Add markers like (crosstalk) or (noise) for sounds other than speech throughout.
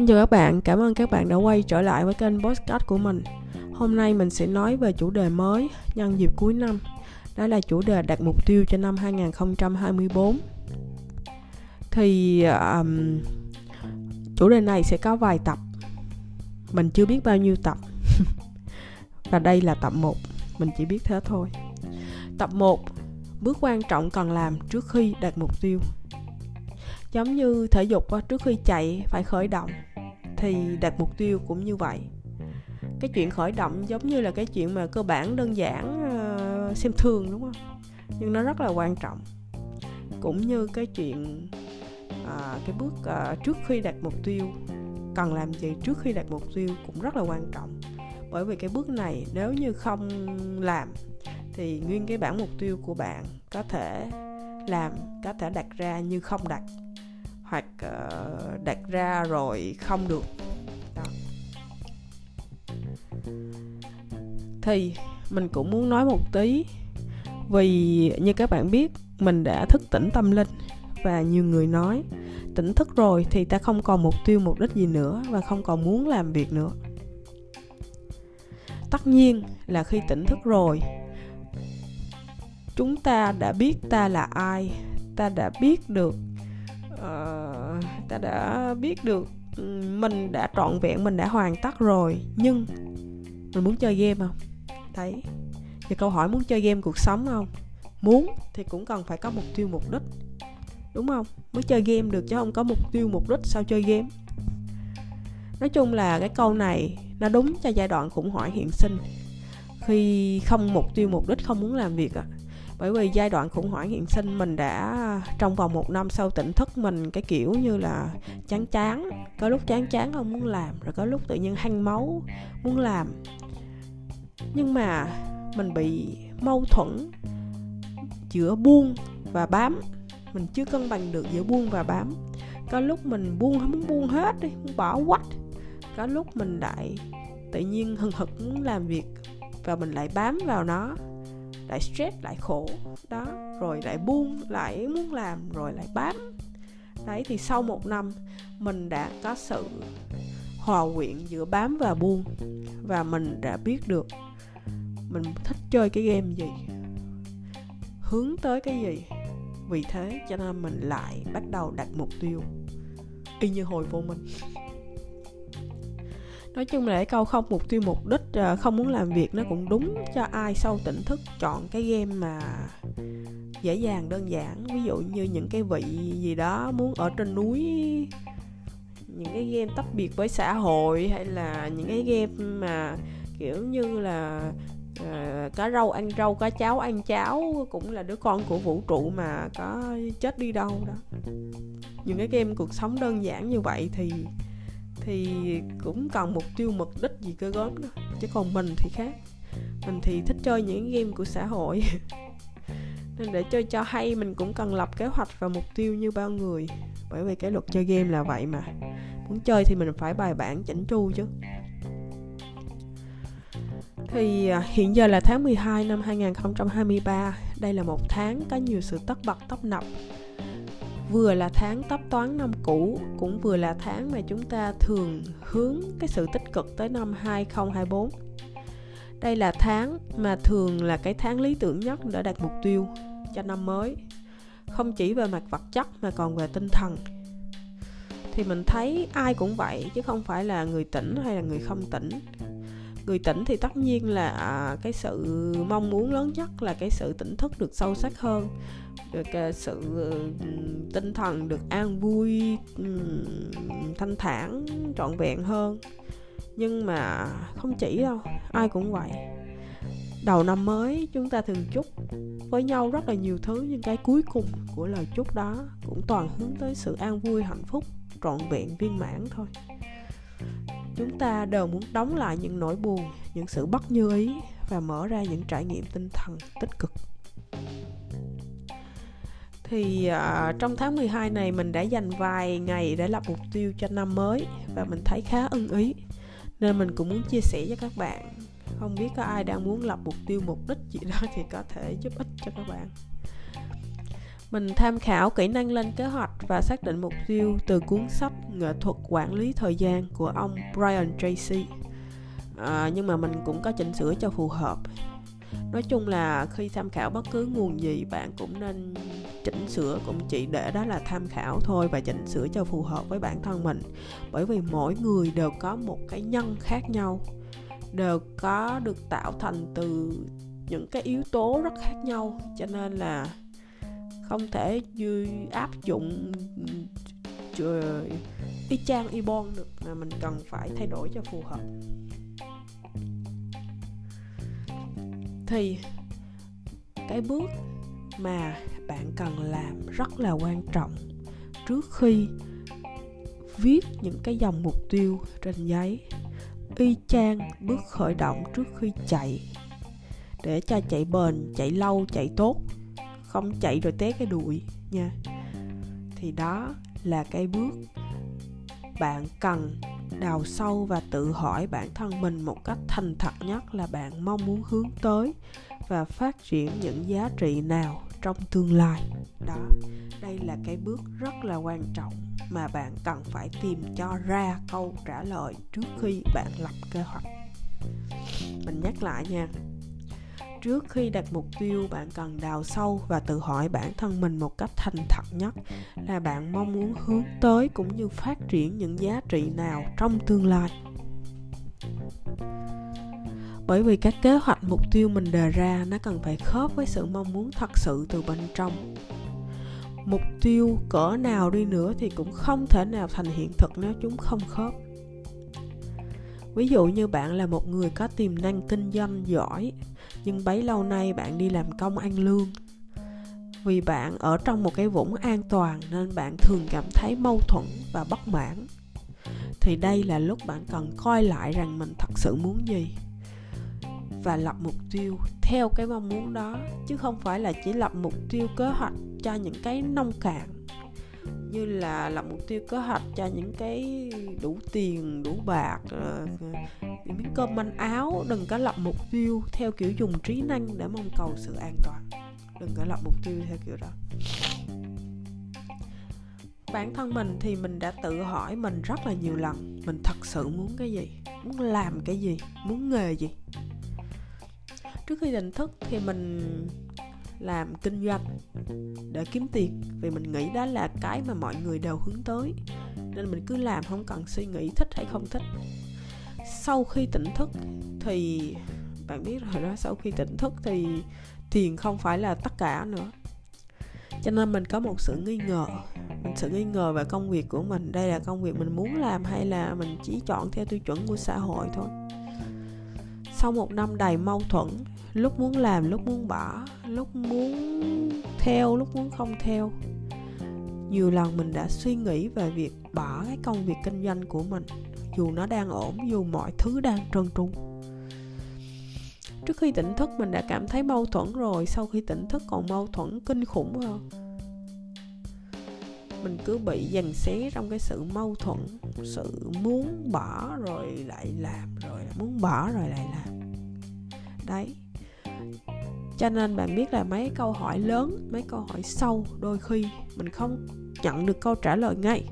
Xin chào các bạn, cảm ơn các bạn đã quay trở lại với kênh podcast của mình. Hôm nay mình sẽ nói về chủ đề mới nhân dịp cuối năm. Đó là chủ đề đặt mục tiêu cho năm 2024. Thì um, chủ đề này sẽ có vài tập. Mình chưa biết bao nhiêu tập. (laughs) Và đây là tập 1, mình chỉ biết thế thôi. Tập 1, bước quan trọng cần làm trước khi đặt mục tiêu giống như thể dục trước khi chạy phải khởi động thì đặt mục tiêu cũng như vậy. Cái chuyện khởi động giống như là cái chuyện mà cơ bản đơn giản uh, xem thường đúng không? Nhưng nó rất là quan trọng. Cũng như cái chuyện uh, cái bước uh, trước khi đặt mục tiêu cần làm gì trước khi đặt mục tiêu cũng rất là quan trọng. Bởi vì cái bước này nếu như không làm thì nguyên cái bản mục tiêu của bạn có thể làm có thể đặt ra như không đặt hoặc uh, đặt ra rồi không được đó. thì mình cũng muốn nói một tí vì như các bạn biết mình đã thức tỉnh tâm linh và nhiều người nói tỉnh thức rồi thì ta không còn mục tiêu mục đích gì nữa và không còn muốn làm việc nữa tất nhiên là khi tỉnh thức rồi chúng ta đã biết ta là ai ta đã biết được ta đã biết được mình đã trọn vẹn, mình đã hoàn tất rồi. Nhưng mình muốn chơi game không? Đấy thì câu hỏi muốn chơi game cuộc sống không? Muốn thì cũng cần phải có mục tiêu mục đích. Đúng không? Mới chơi game được chứ không có mục tiêu mục đích sao chơi game. Nói chung là cái câu này nó đúng cho giai đoạn khủng hoảng hiện sinh. Khi không mục tiêu mục đích, không muốn làm việc à bởi vì giai đoạn khủng hoảng hiện sinh mình đã, trong vòng một năm sau tỉnh thức mình, cái kiểu như là chán chán, có lúc chán chán không muốn làm, rồi có lúc tự nhiên hăng máu muốn làm. Nhưng mà mình bị mâu thuẫn giữa buông và bám. Mình chưa cân bằng được giữa buông và bám. Có lúc mình buông, không muốn buông hết đi, muốn bỏ quách. Có lúc mình lại tự nhiên hừng hực muốn làm việc và mình lại bám vào nó lại stress, lại khổ. Đó, rồi lại buông, lại muốn làm, rồi lại bám. Đấy, thì sau một năm, mình đã có sự hòa quyện giữa bám và buông. Và mình đã biết được mình thích chơi cái game gì, hướng tới cái gì. Vì thế cho nên mình lại bắt đầu đặt mục tiêu y như hồi vô minh nói chung là cái câu không mục tiêu mục đích ờ, không muốn làm việc nó cũng đúng cho ai sâu tỉnh thức chọn cái game mà dễ dàng đơn giản. Ví dụ như những cái vị gì đó muốn ở trên núi những cái game tách biệt với xã hội hay là những cái game mà kiểu như là uh, cá rau ăn rau cá cháo ăn cháo cũng là đứa con của vũ trụ mà có chết đi đâu đó. Những cái game cuộc sống đơn giản như vậy thì thì cũng cần mục tiêu mục đích gì cơ gớm nữa, chứ còn mình thì khác. Mình thì thích chơi những game của xã hội. (laughs) Nên để chơi cho hay, mình cũng cần lập kế hoạch và mục tiêu như bao người. Bởi vì cái luật chơi game là vậy mà. Muốn chơi thì mình phải bài bản chỉnh chu chứ. Thì à, hiện giờ là tháng 12 năm 2023 Đây là một tháng có nhiều sự tất bật, tấp nập vừa là tháng tấp toán năm cũ, cũng vừa là tháng mà chúng ta thường hướng cái sự tích cực tới năm 2024. Đây là tháng mà thường là cái tháng lý tưởng nhất để đạt mục tiêu cho năm mới. Không chỉ về mặt vật chất mà còn về tinh thần. Thì mình thấy ai cũng vậy, chứ không phải là người tỉnh hay là người không tỉnh người tỉnh thì tất nhiên là à, cái sự mong muốn lớn nhất là cái sự tỉnh thức được sâu sắc hơn, được à, sự ừ, tinh thần được an vui ừ, thanh thản, trọn vẹn hơn. Nhưng mà không chỉ đâu, ai cũng vậy. Đầu năm mới chúng ta thường chúc với nhau rất là nhiều thứ, nhưng cái cuối cùng của lời chúc đó cũng toàn hướng tới sự an vui, hạnh phúc, trọn vẹn, viên mãn thôi chúng ta đều muốn đóng lại những nỗi buồn những sự bất như ý và mở ra những trải nghiệm tinh thần tích cực. Thì uh, trong tháng 12 này mình đã dành vài ngày để lập mục tiêu cho năm mới và mình thấy khá ưng ý nên mình cũng muốn chia sẻ cho các bạn. Không biết có ai đang muốn lập mục tiêu mục đích gì đó thì có thể giúp ích cho các bạn mình tham khảo kỹ năng lên kế hoạch và xác định mục tiêu từ cuốn sách nghệ thuật quản lý thời gian của ông Brian Tracy. À, nhưng mà mình cũng có chỉnh sửa cho phù hợp. Nói chung là khi tham khảo bất cứ nguồn gì bạn cũng nên chỉnh sửa cũng chỉ để đó là tham khảo thôi và chỉnh sửa cho phù hợp với bản thân mình. Bởi vì mỗi người đều có một cái nhân khác nhau đều có được tạo thành từ những cái yếu tố rất khác nhau. Cho nên là không thể như áp dụng ừ, y chang y bon được mà mình cần phải thay đổi cho phù hợp. Thì, cái bước mà bạn cần làm rất là quan trọng trước khi viết những cái dòng mục tiêu trên giấy, y chang bước khởi động trước khi chạy. Để cho chạy bền, chạy lâu, chạy tốt không chạy rồi té cái đuổi nha. Thì đó là cái bước bạn cần đào sâu và tự hỏi bản thân mình một cách thành thật nhất là bạn mong muốn hướng tới và phát triển những giá trị nào trong tương lai. Đó, đây là cái bước rất là quan trọng mà bạn cần phải tìm cho ra câu trả lời trước khi bạn lập kế hoạch. Mình nhắc lại nha trước khi đặt mục tiêu bạn cần đào sâu và tự hỏi bản thân mình một cách thành thật nhất là bạn mong muốn hướng tới cũng như phát triển những giá trị nào trong tương lai. Bởi vì các kế hoạch mục tiêu mình đề ra, nó cần phải khớp với sự mong muốn thật sự từ bên trong. Mục tiêu cỡ nào đi nữa thì cũng không thể nào thành hiện thực nếu chúng không khớp. Ví dụ như bạn là một người có tiềm năng kinh doanh giỏi nhưng bấy lâu nay bạn đi làm công ăn lương. Vì bạn ở trong một cái vũng an toàn nên bạn thường cảm thấy mâu thuẫn và bất mãn. Thì đây là lúc bạn cần coi lại rằng mình thật sự muốn gì và lập mục tiêu theo cái mong muốn đó, chứ không phải là chỉ lập mục tiêu kế hoạch cho những cái nông cạn, như là lập mục tiêu kế hoạch cho những cái đủ tiền, đủ bạc những miếng cơm manh áo, đừng có lập mục tiêu theo kiểu dùng trí năng để mong cầu sự an toàn. Đừng có lập mục tiêu theo kiểu đó. Bản thân mình thì mình đã tự hỏi mình rất là nhiều lần, mình thật sự muốn cái gì? Muốn làm cái gì? Muốn nghề gì? Trước khi định thức thì mình làm kinh doanh để kiếm tiền, vì mình nghĩ đó là cái mà mọi người đều hướng tới. Nên mình cứ làm, không cần suy nghĩ thích hay không thích sau khi tỉnh thức thì, bạn biết rồi đó, sau khi tỉnh thức thì tiền không phải là tất cả nữa. Cho nên mình có một sự nghi ngờ mình sự nghi ngờ về công việc của mình. Đây là công việc mình muốn làm hay là mình chỉ chọn theo tiêu chuẩn của xã hội thôi. Sau một năm đầy mâu thuẫn, lúc muốn làm, lúc muốn bỏ lúc muốn theo, lúc muốn không theo, nhiều lần mình đã suy nghĩ về việc bỏ cái công việc kinh doanh của mình dù nó đang ổn, dù mọi thứ đang trơn tru. Trước khi tỉnh thức, mình đã cảm thấy mâu thuẫn rồi, sau khi tỉnh thức còn mâu thuẫn kinh khủng hơn mình cứ bị dằn xé trong cái sự mâu thuẫn, sự muốn bỏ rồi lại làm, rồi muốn bỏ rồi lại làm. Đấy. Cho nên bạn biết là mấy câu hỏi lớn, mấy câu hỏi sâu đôi khi mình không nhận được câu trả lời ngay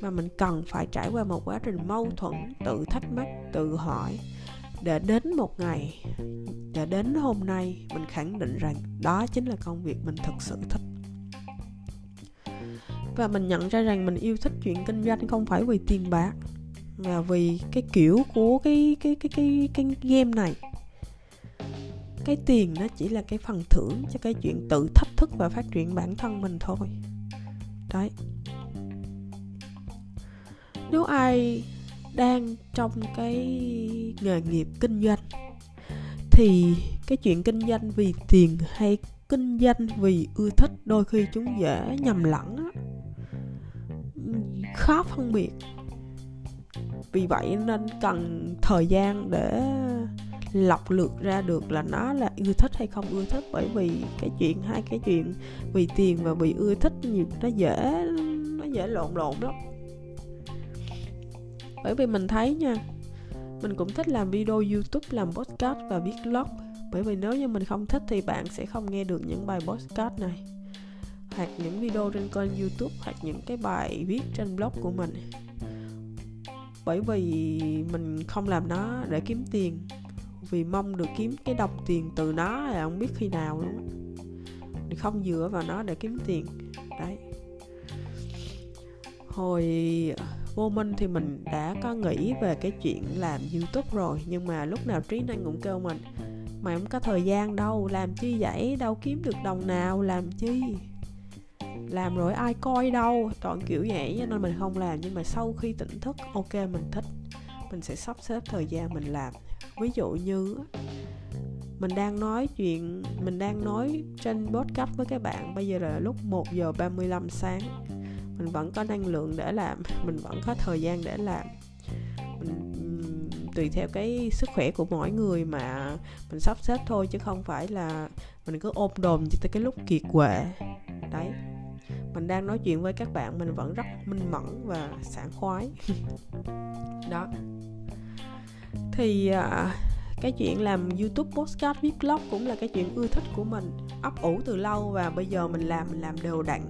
mà mình cần phải trải qua một quá trình mâu thuẫn tự thắc mắc, tự hỏi. Để đến một ngày, để đến hôm nay, mình khẳng định rằng đó chính là công việc mình thực sự thích. Và mình nhận ra rằng mình yêu thích chuyện kinh doanh không phải vì tiền bạc, mà vì cái kiểu của cái cái cái cái cái game này. Cái tiền nó chỉ là cái phần thưởng cho cái chuyện tự thách thức và phát triển bản thân mình thôi. Đấy nếu ai đang trong cái nghề nghiệp kinh doanh, thì cái chuyện kinh doanh vì tiền hay kinh doanh vì ưa thích đôi khi chúng dễ nhầm lẫn á. Khó phân biệt. Vì vậy nên cần thời gian để lọc lược ra được là nó là ưa thích hay không ưa thích. Bởi vì cái chuyện, hai cái chuyện vì tiền và vì ưa thích nhiều, nó dễ nó dễ lộn lộn lắm bởi vì mình thấy nha, mình cũng thích làm video youtube, làm podcast và viết blog. Bởi vì nếu như mình không thích thì bạn sẽ không nghe được những bài podcast này. Hoặc những video trên kênh youtube, hoặc những cái bài viết trên blog của mình. Bởi vì mình không làm nó để kiếm tiền. Vì mong được kiếm cái đồng tiền từ nó là không biết khi nào luôn mình không dựa vào nó để kiếm tiền. Đấy. Hồi vô minh thì mình đã có nghĩ về cái chuyện làm youtube rồi, nhưng mà lúc nào trí năng cũng kêu mình, mày không có thời gian đâu, làm chi vậy? Đâu kiếm được đồng nào, làm chi? Làm rồi ai coi đâu. Toàn kiểu vậy cho nên mình không làm, nhưng mà sau khi tỉnh thức, ok, mình thích. Mình sẽ sắp xếp thời gian mình làm. Ví dụ như mình đang nói chuyện, mình đang nói trên podcast với các bạn, bây giờ là lúc 1 giờ 35 sáng mình vẫn có năng lượng để làm mình vẫn có thời gian để làm. Mình tùy theo cái sức khỏe của mỗi người mà mình sắp xếp thôi chứ không phải là mình cứ ôm đồm cho tới cái lúc kiệt quệ. Đấy. Mình đang nói chuyện với các bạn mình vẫn rất minh mẫn và sảng khoái. (laughs) Đó. Thì à, cái chuyện làm youtube postcard viết blog cũng là cái chuyện ưa thích của mình ấp ủ từ lâu và bây giờ mình làm mình làm đều đặn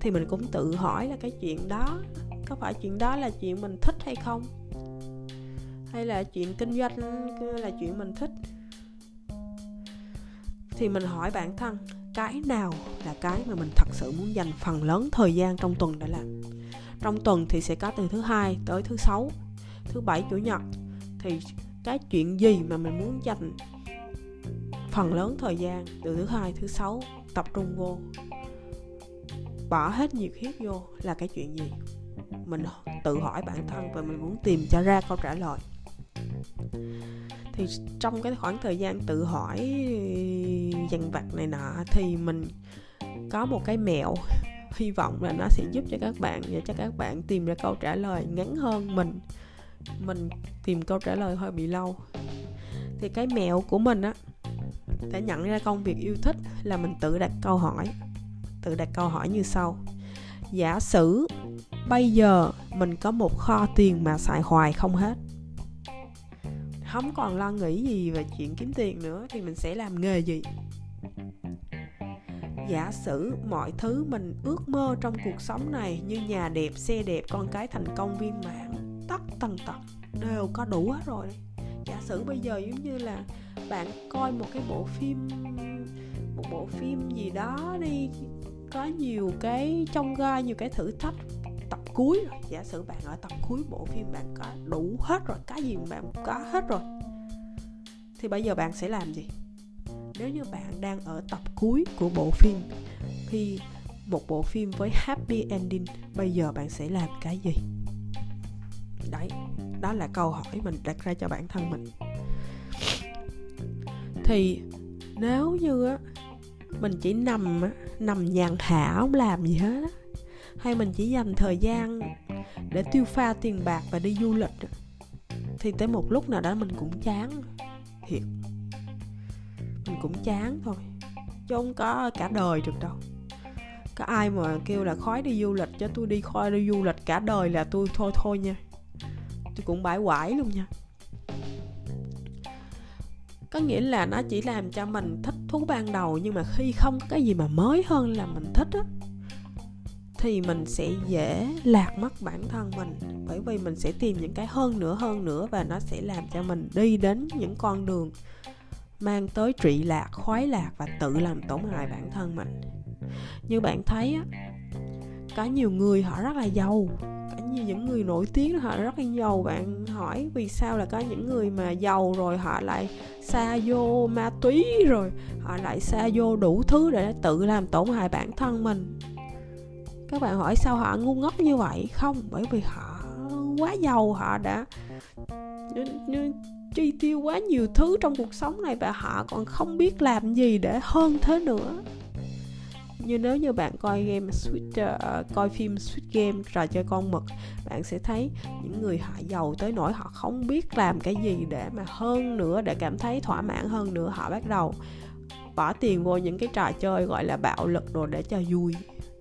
thì mình cũng tự hỏi là cái chuyện đó, có phải chuyện đó là chuyện mình thích hay không? Hay là chuyện kinh doanh là chuyện mình thích? Thì mình hỏi bản thân, cái nào là cái mà mình thật sự muốn dành phần lớn thời gian trong tuần để làm? Trong tuần thì sẽ có từ thứ hai tới thứ sáu, thứ bảy, chủ nhật. Thì cái chuyện gì mà mình muốn dành phần lớn thời gian từ thứ hai, thứ sáu tập trung vô? Bỏ hết nhiệt huyết vô là cái chuyện gì? Mình tự hỏi bản thân và mình muốn tìm cho ra câu trả lời. Thì trong cái khoảng thời gian tự hỏi ừ, dằn vặt này nọ thì mình có một cái mẹo hy vọng là nó sẽ giúp cho các bạn và cho các bạn tìm ra câu trả lời ngắn hơn mình. Mình tìm câu trả lời hơi bị lâu. Thì cái mẹo của mình á, để nhận ra công việc yêu thích là mình tự đặt câu hỏi tự đặt câu hỏi như sau. Giả sử bây giờ mình có một kho tiền mà xài hoài không hết, không còn lo nghĩ gì về chuyện kiếm tiền nữa thì mình sẽ làm nghề gì? Giả sử mọi thứ mình ước mơ trong cuộc sống này như nhà đẹp, xe đẹp, con cái thành công, viên mãn, tất tần tật đều có đủ hết rồi giả sử bây giờ giống như là bạn coi một cái bộ phim, một bộ phim gì đó đi có nhiều cái, trong gai nhiều cái thử thách tập cuối rồi. Giả sử bạn ở tập cuối bộ phim bạn có đủ hết rồi, cái gì bạn có hết rồi, thì bây giờ bạn sẽ làm gì? Nếu như bạn đang ở tập cuối của bộ phim khi một bộ phim với happy ending, bây giờ bạn sẽ làm cái gì? Đấy, đó là câu hỏi mình đặt ra cho bản thân mình. Thì nếu như á mình chỉ nằm nằm nhàn hạ không làm gì hết hay mình chỉ dành thời gian để tiêu pha tiền bạc và đi du lịch thì tới một lúc nào đó mình cũng chán, thiệt. Mình cũng chán thôi, chứ không có cả đời được đâu. Có ai mà kêu là khói đi du lịch cho tôi đi khói đi du lịch cả đời là tôi thôi thôi nha. Tôi cũng bãi quải luôn nha có nghĩa là nó chỉ làm cho mình thích thú ban đầu, nhưng mà khi không có cái gì mà mới hơn là mình thích á, thì mình sẽ dễ lạc mất bản thân mình. Bởi vì mình sẽ tìm những cái hơn nữa hơn nữa và nó sẽ làm cho mình đi đến những con đường mang tới trị lạc, khoái lạc và tự làm tổn hại bản thân mình. Như bạn thấy á, có nhiều người họ rất là giàu như những người nổi tiếng họ rất là giàu. Bạn hỏi vì sao là có những người mà giàu rồi họ lại xa vô ma túy rồi họ lại xa vô đủ thứ để tự làm tổn hại bản thân mình? Các bạn hỏi sao họ ngu ngốc như vậy? Không, bởi vì họ quá giàu, họ đã chi tiêu quá nhiều thứ trong cuộc sống này và họ còn không biết làm gì để hơn thế nữa như nếu như bạn coi game Squid uh, coi phim Squid Game trò chơi con mực bạn sẽ thấy những người họ giàu tới nỗi họ không biết làm cái gì để mà hơn nữa để cảm thấy thỏa mãn hơn nữa. Họ bắt đầu bỏ tiền vô những cái trò chơi gọi là bạo lực đồ để cho vui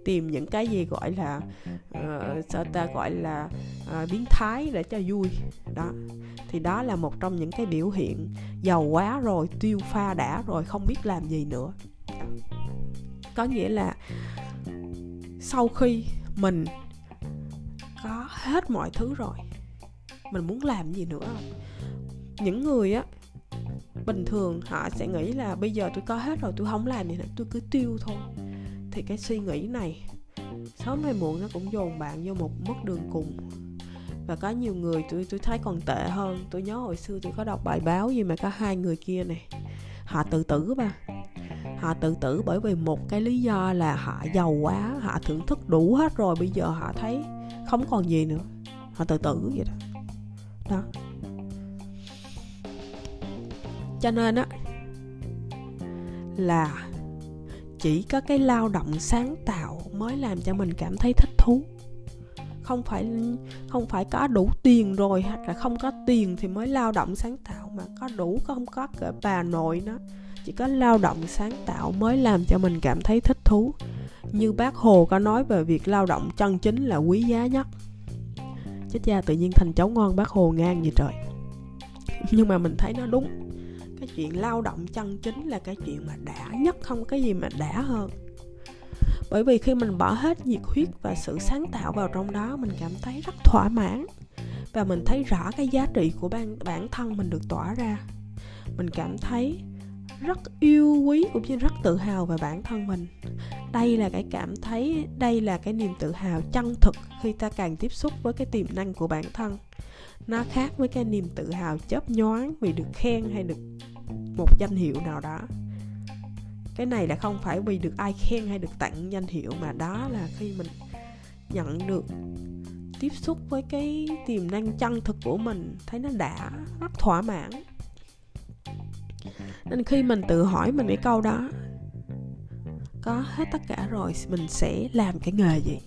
tìm những cái gì gọi là uh, sao ta gọi là uh, biến thái để cho vui. Đó thì đó là một trong những cái biểu hiện giàu quá rồi tiêu pha đã rồi không biết làm gì nữa có nghĩa là sau khi mình có hết mọi thứ rồi, mình muốn làm gì nữa. Những người á, bình thường họ sẽ nghĩ là bây giờ tôi có hết rồi, tôi không làm gì nữa, tôi cứ tiêu thôi. Thì cái suy nghĩ này, sớm hay muộn nó cũng dồn bạn vô một mức đường cùng. Và có nhiều người, tôi tôi thấy còn tệ hơn. Tôi nhớ hồi xưa tôi có đọc bài báo gì mà có hai người kia này. Họ tự tử ba họ tự tử bởi vì một cái lý do là họ giàu quá, họ thưởng thức đủ hết rồi, bây giờ họ thấy không còn gì nữa. Họ tự tử vậy đó. Đó. Cho nên á, là chỉ có cái lao động sáng tạo mới làm cho mình cảm thấy thích thú. Không phải không phải có đủ tiền rồi, hoặc là không có tiền thì mới lao động sáng tạo, mà có đủ, không có cỡ bà nội nó chỉ có lao động sáng tạo mới làm cho mình cảm thấy thích thú. Như bác hồ có nói về việc lao động chân chính là quý giá nhất. Chết cha tự nhiên thành cháu ngon bác hồ ngang gì trời. Nhưng mà mình thấy nó đúng. Cái chuyện lao động chân chính là cái chuyện mà đã nhất không cái gì mà đã hơn. Bởi vì khi mình bỏ hết nhiệt huyết và sự sáng tạo vào trong đó mình cảm thấy rất thỏa mãn. Và mình thấy rõ cái giá trị của bản, bản thân mình được tỏa ra. Mình cảm thấy rất yêu quý cũng như rất tự hào về bản thân mình. Đây là cái cảm thấy, đây là cái niềm tự hào chân thực khi ta càng tiếp xúc với cái tiềm năng của bản thân. Nó khác với cái niềm tự hào chớp nhoáng vì được khen hay được một danh hiệu nào đó. Cái này là không phải vì được ai khen hay được tặng danh hiệu mà đó là khi mình nhận được, tiếp xúc với cái tiềm năng chân thực của mình, thấy nó đã, rất thỏa mãn nên khi mình tự hỏi mình cái câu đó có hết tất cả rồi mình sẽ làm cái nghề gì?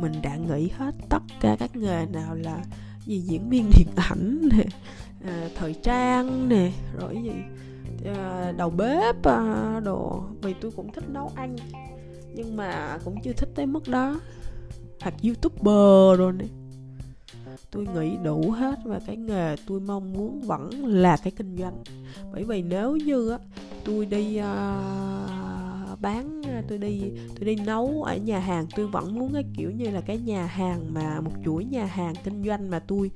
Mình đã nghĩ hết tất cả các nghề nào là gì? Diễn viên điện ảnh nè à, thời trang nè rồi gì? À, đầu bếp à, đồ vì tôi cũng thích nấu ăn nhưng mà cũng chưa thích tới mức đó. Hoặc youtuber rồi nè tôi nghĩ đủ hết và cái nghề tôi mong muốn vẫn là cái kinh doanh. Bởi vì nếu như á tôi đi uh, bán à, tôi đi tôi đi nấu ở nhà hàng tôi vẫn muốn cái kiểu như là cái nhà hàng mà một chuỗi nhà hàng kinh doanh mà tôi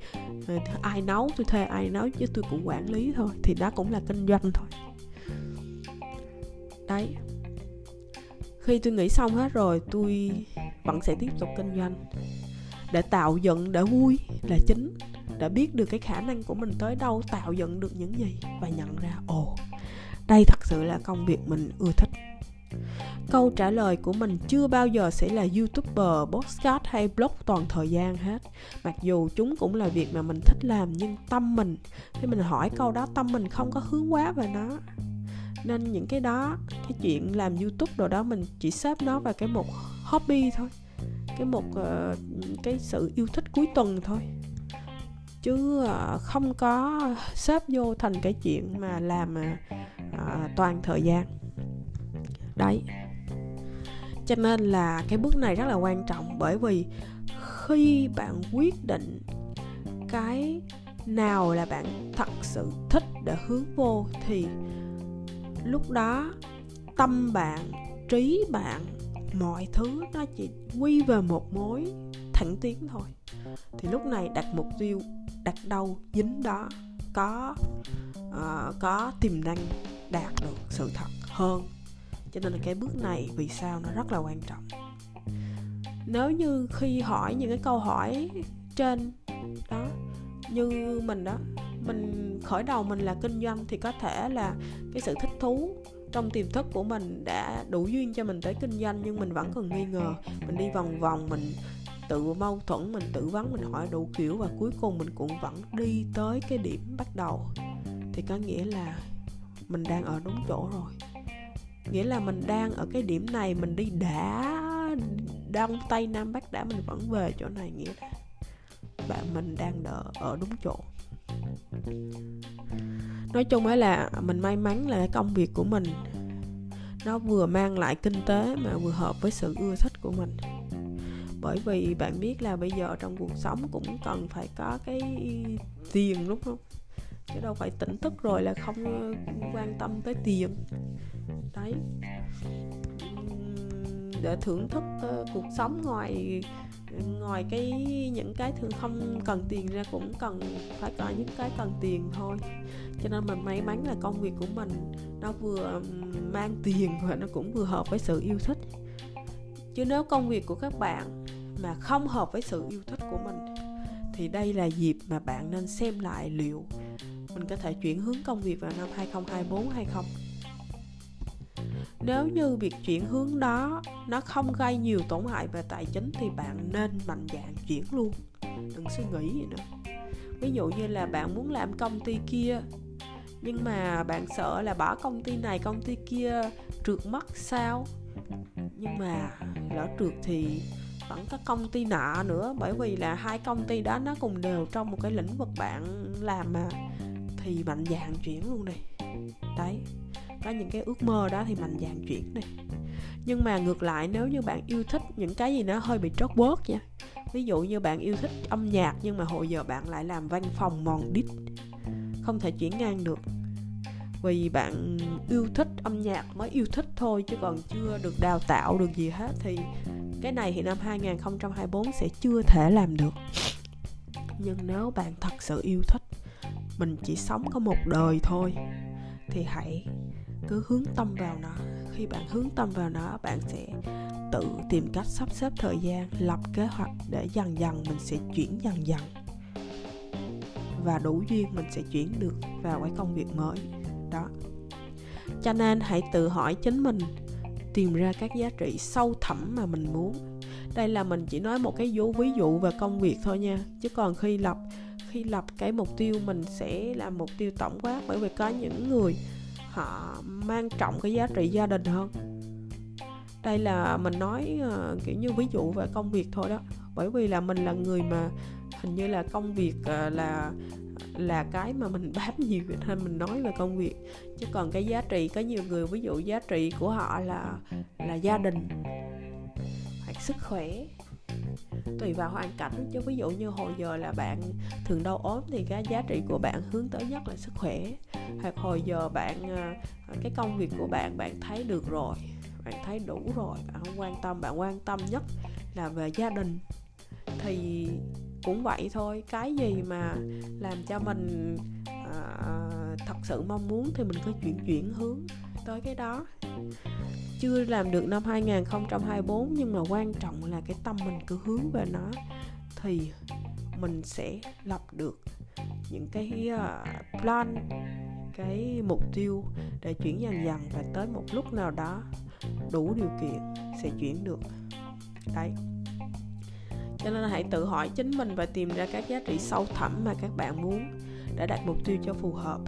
à, ai nấu tôi thuê ai nấu chứ tôi cũng quản lý thôi thì đó cũng là kinh doanh thôi. Đấy. Khi tôi nghĩ xong hết rồi tôi vẫn sẽ tiếp tục kinh doanh để tạo dựng để vui là chính. Đã biết được cái khả năng của mình tới đâu, tạo dựng được những gì và nhận ra, ồ, đây thật sự là công việc mình ưa thích. Câu trả lời của mình chưa bao giờ sẽ là youtuber, podcast hay blog toàn thời gian hết. Mặc dù chúng cũng là việc mà mình thích làm, nhưng tâm mình, khi mình hỏi câu đó, tâm mình không có hướng quá về nó. Nên những cái đó, cái chuyện làm youtube đồ đó mình chỉ xếp nó vào cái mục hobby thôi cái một uh, cái sự yêu thích cuối tuần thôi. Chứ uh, không có xếp vô thành cái chuyện mà làm uh, toàn thời gian. Đấy. Cho nên là cái bước này rất là quan trọng bởi vì khi bạn quyết định cái nào là bạn thật sự thích để hướng vô thì lúc đó tâm bạn trí bạn mọi thứ nó chỉ quy về một mối thẳng tiến thôi. Thì lúc này đặt mục tiêu đặt đâu dính đó có uh, có tiềm năng đạt được sự thật hơn. Cho nên là cái bước này vì sao nó rất là quan trọng. Nếu như khi hỏi những cái câu hỏi trên đó như mình đó mình khởi đầu mình là kinh doanh thì có thể là cái sự thích thú trong tiềm thức của mình đã đủ duyên cho mình tới kinh doanh nhưng mình vẫn còn nghi ngờ. Mình đi vòng vòng, mình tự mâu thuẫn, mình tự vấn mình hỏi đủ kiểu và cuối cùng mình cũng vẫn đi tới cái điểm bắt đầu. Thì có nghĩa là mình đang ở đúng chỗ rồi. Nghĩa là mình đang ở cái điểm này, mình đi đã đông tây nam bắc đã, mình vẫn về chỗ này. Nghĩa là bạn mình đang đợi ở đúng chỗ nói chung ấy là mình may mắn là cái công việc của mình nó vừa mang lại kinh tế mà vừa hợp với sự ưa thích của mình. Bởi vì bạn biết là bây giờ trong cuộc sống cũng cần phải có cái tiền, đúng không? Chứ đâu phải tỉnh thức rồi là không quan tâm tới tiền. Đấy để thưởng thức uh, cuộc sống ngoài ngoài cái những cái thường không cần tiền ra cũng cần phải có những cái cần tiền thôi. Cho nên mình may mắn là công việc của mình nó vừa mang tiền (laughs) và nó cũng vừa hợp với sự yêu thích. Chứ nếu công việc của các bạn mà không hợp với sự yêu thích của mình thì đây là dịp mà bạn nên xem lại liệu mình có thể chuyển hướng công việc vào năm 2024 hay không nếu như việc chuyển hướng đó, nó không gây nhiều tổn hại về tài chính thì bạn nên mạnh dạn chuyển luôn. Đừng suy nghĩ gì nữa. Ví dụ như là bạn muốn làm công ty kia, nhưng mà bạn sợ là bỏ công ty này, công ty kia trượt mất sao? Nhưng mà lỡ trượt thì vẫn có công ty nọ nữa, bởi vì là hai công ty đó nó cùng đều trong một cái lĩnh vực bạn làm mà. Thì mạnh dạn chuyển luôn đi đấy có những cái ước mơ đó thì mạnh dạn chuyển đi. Nhưng mà ngược lại, nếu như bạn yêu thích những cái gì nó hơi bị trót bớt nha, ví dụ như bạn yêu thích âm nhạc nhưng mà hồi giờ bạn lại làm văn phòng mòn đít, không thể chuyển ngang được. Vì bạn yêu thích âm nhạc mới yêu thích thôi chứ còn chưa được đào tạo được gì hết thì cái này thì năm 2024 sẽ chưa thể làm được. Nhưng nếu bạn thật sự yêu thích, mình chỉ sống có một đời thôi thì hãy cứ hướng tâm vào nó. Khi bạn hướng tâm vào nó bạn sẽ tự tìm cách sắp xếp thời gian lập kế hoạch để dần dần mình sẽ chuyển dần dần. Và đủ duyên mình sẽ chuyển được vào cái công việc mới. Đó. Cho nên hãy tự hỏi chính mình tìm ra các giá trị sâu thẳm mà mình muốn. Đây là mình chỉ nói một cái dấu ví dụ về công việc thôi nha. Chứ còn khi lập khi lập cái mục tiêu mình sẽ làm mục tiêu tổng quát bởi vì có những người họ mang trọng cái giá trị gia đình hơn. Đây là mình nói uh, kiểu như ví dụ về công việc thôi đó. Bởi vì là mình là người mà hình như là công việc uh, là là cái mà mình (laughs) bám nhiều nên mình nói về công việc. Chứ còn cái giá trị có nhiều người ví dụ giá trị của họ là là gia đình hoặc sức khỏe tùy vào hoàn cảnh. Chứ ví dụ như hồi giờ là bạn thường đau ốm thì cái giá trị của bạn hướng tới nhất là sức khỏe. Hoặc hồi giờ bạn ờ, cái công việc của bạn bạn thấy được rồi bạn thấy đủ rồi bạn không quan tâm. Bạn quan tâm nhất là về gia đình. Thì cũng vậy thôi. Cái gì mà làm cho mình à, thật sự mong muốn thì mình cứ chuyển chuyển hướng tới cái đó chưa làm được năm 2024 nhưng mà quan trọng là cái tâm mình cứ hướng về nó, thì mình sẽ lập được những cái ờ, plan, cái mục tiêu để chuyển dần dần và tới một lúc nào đó đủ điều kiện sẽ chuyển được. Đấy. Cho nên hãy tự hỏi chính mình và tìm ra các giá trị sâu thẳm mà các bạn muốn để đạt mục tiêu cho phù hợp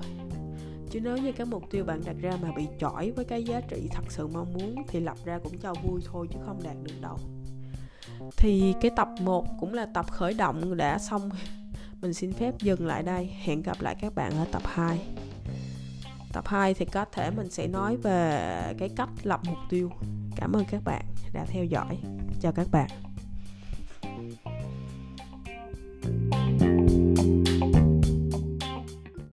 chứ nếu như cái mục tiêu bạn đặt ra mà bị chỏi với cái giá trị thật sự mong muốn thì lập ra cũng cho vui thôi chứ không đạt được đâu. Thì cái tập 1 cũng là tập khởi động đã xong. Mình xin phép dừng lại đây. Hẹn gặp lại các bạn ở tập 2 tập 2 thì có thể mình sẽ nói về cái cách lập mục tiêu. Cảm ơn các bạn đã theo dõi. Chào các bạn.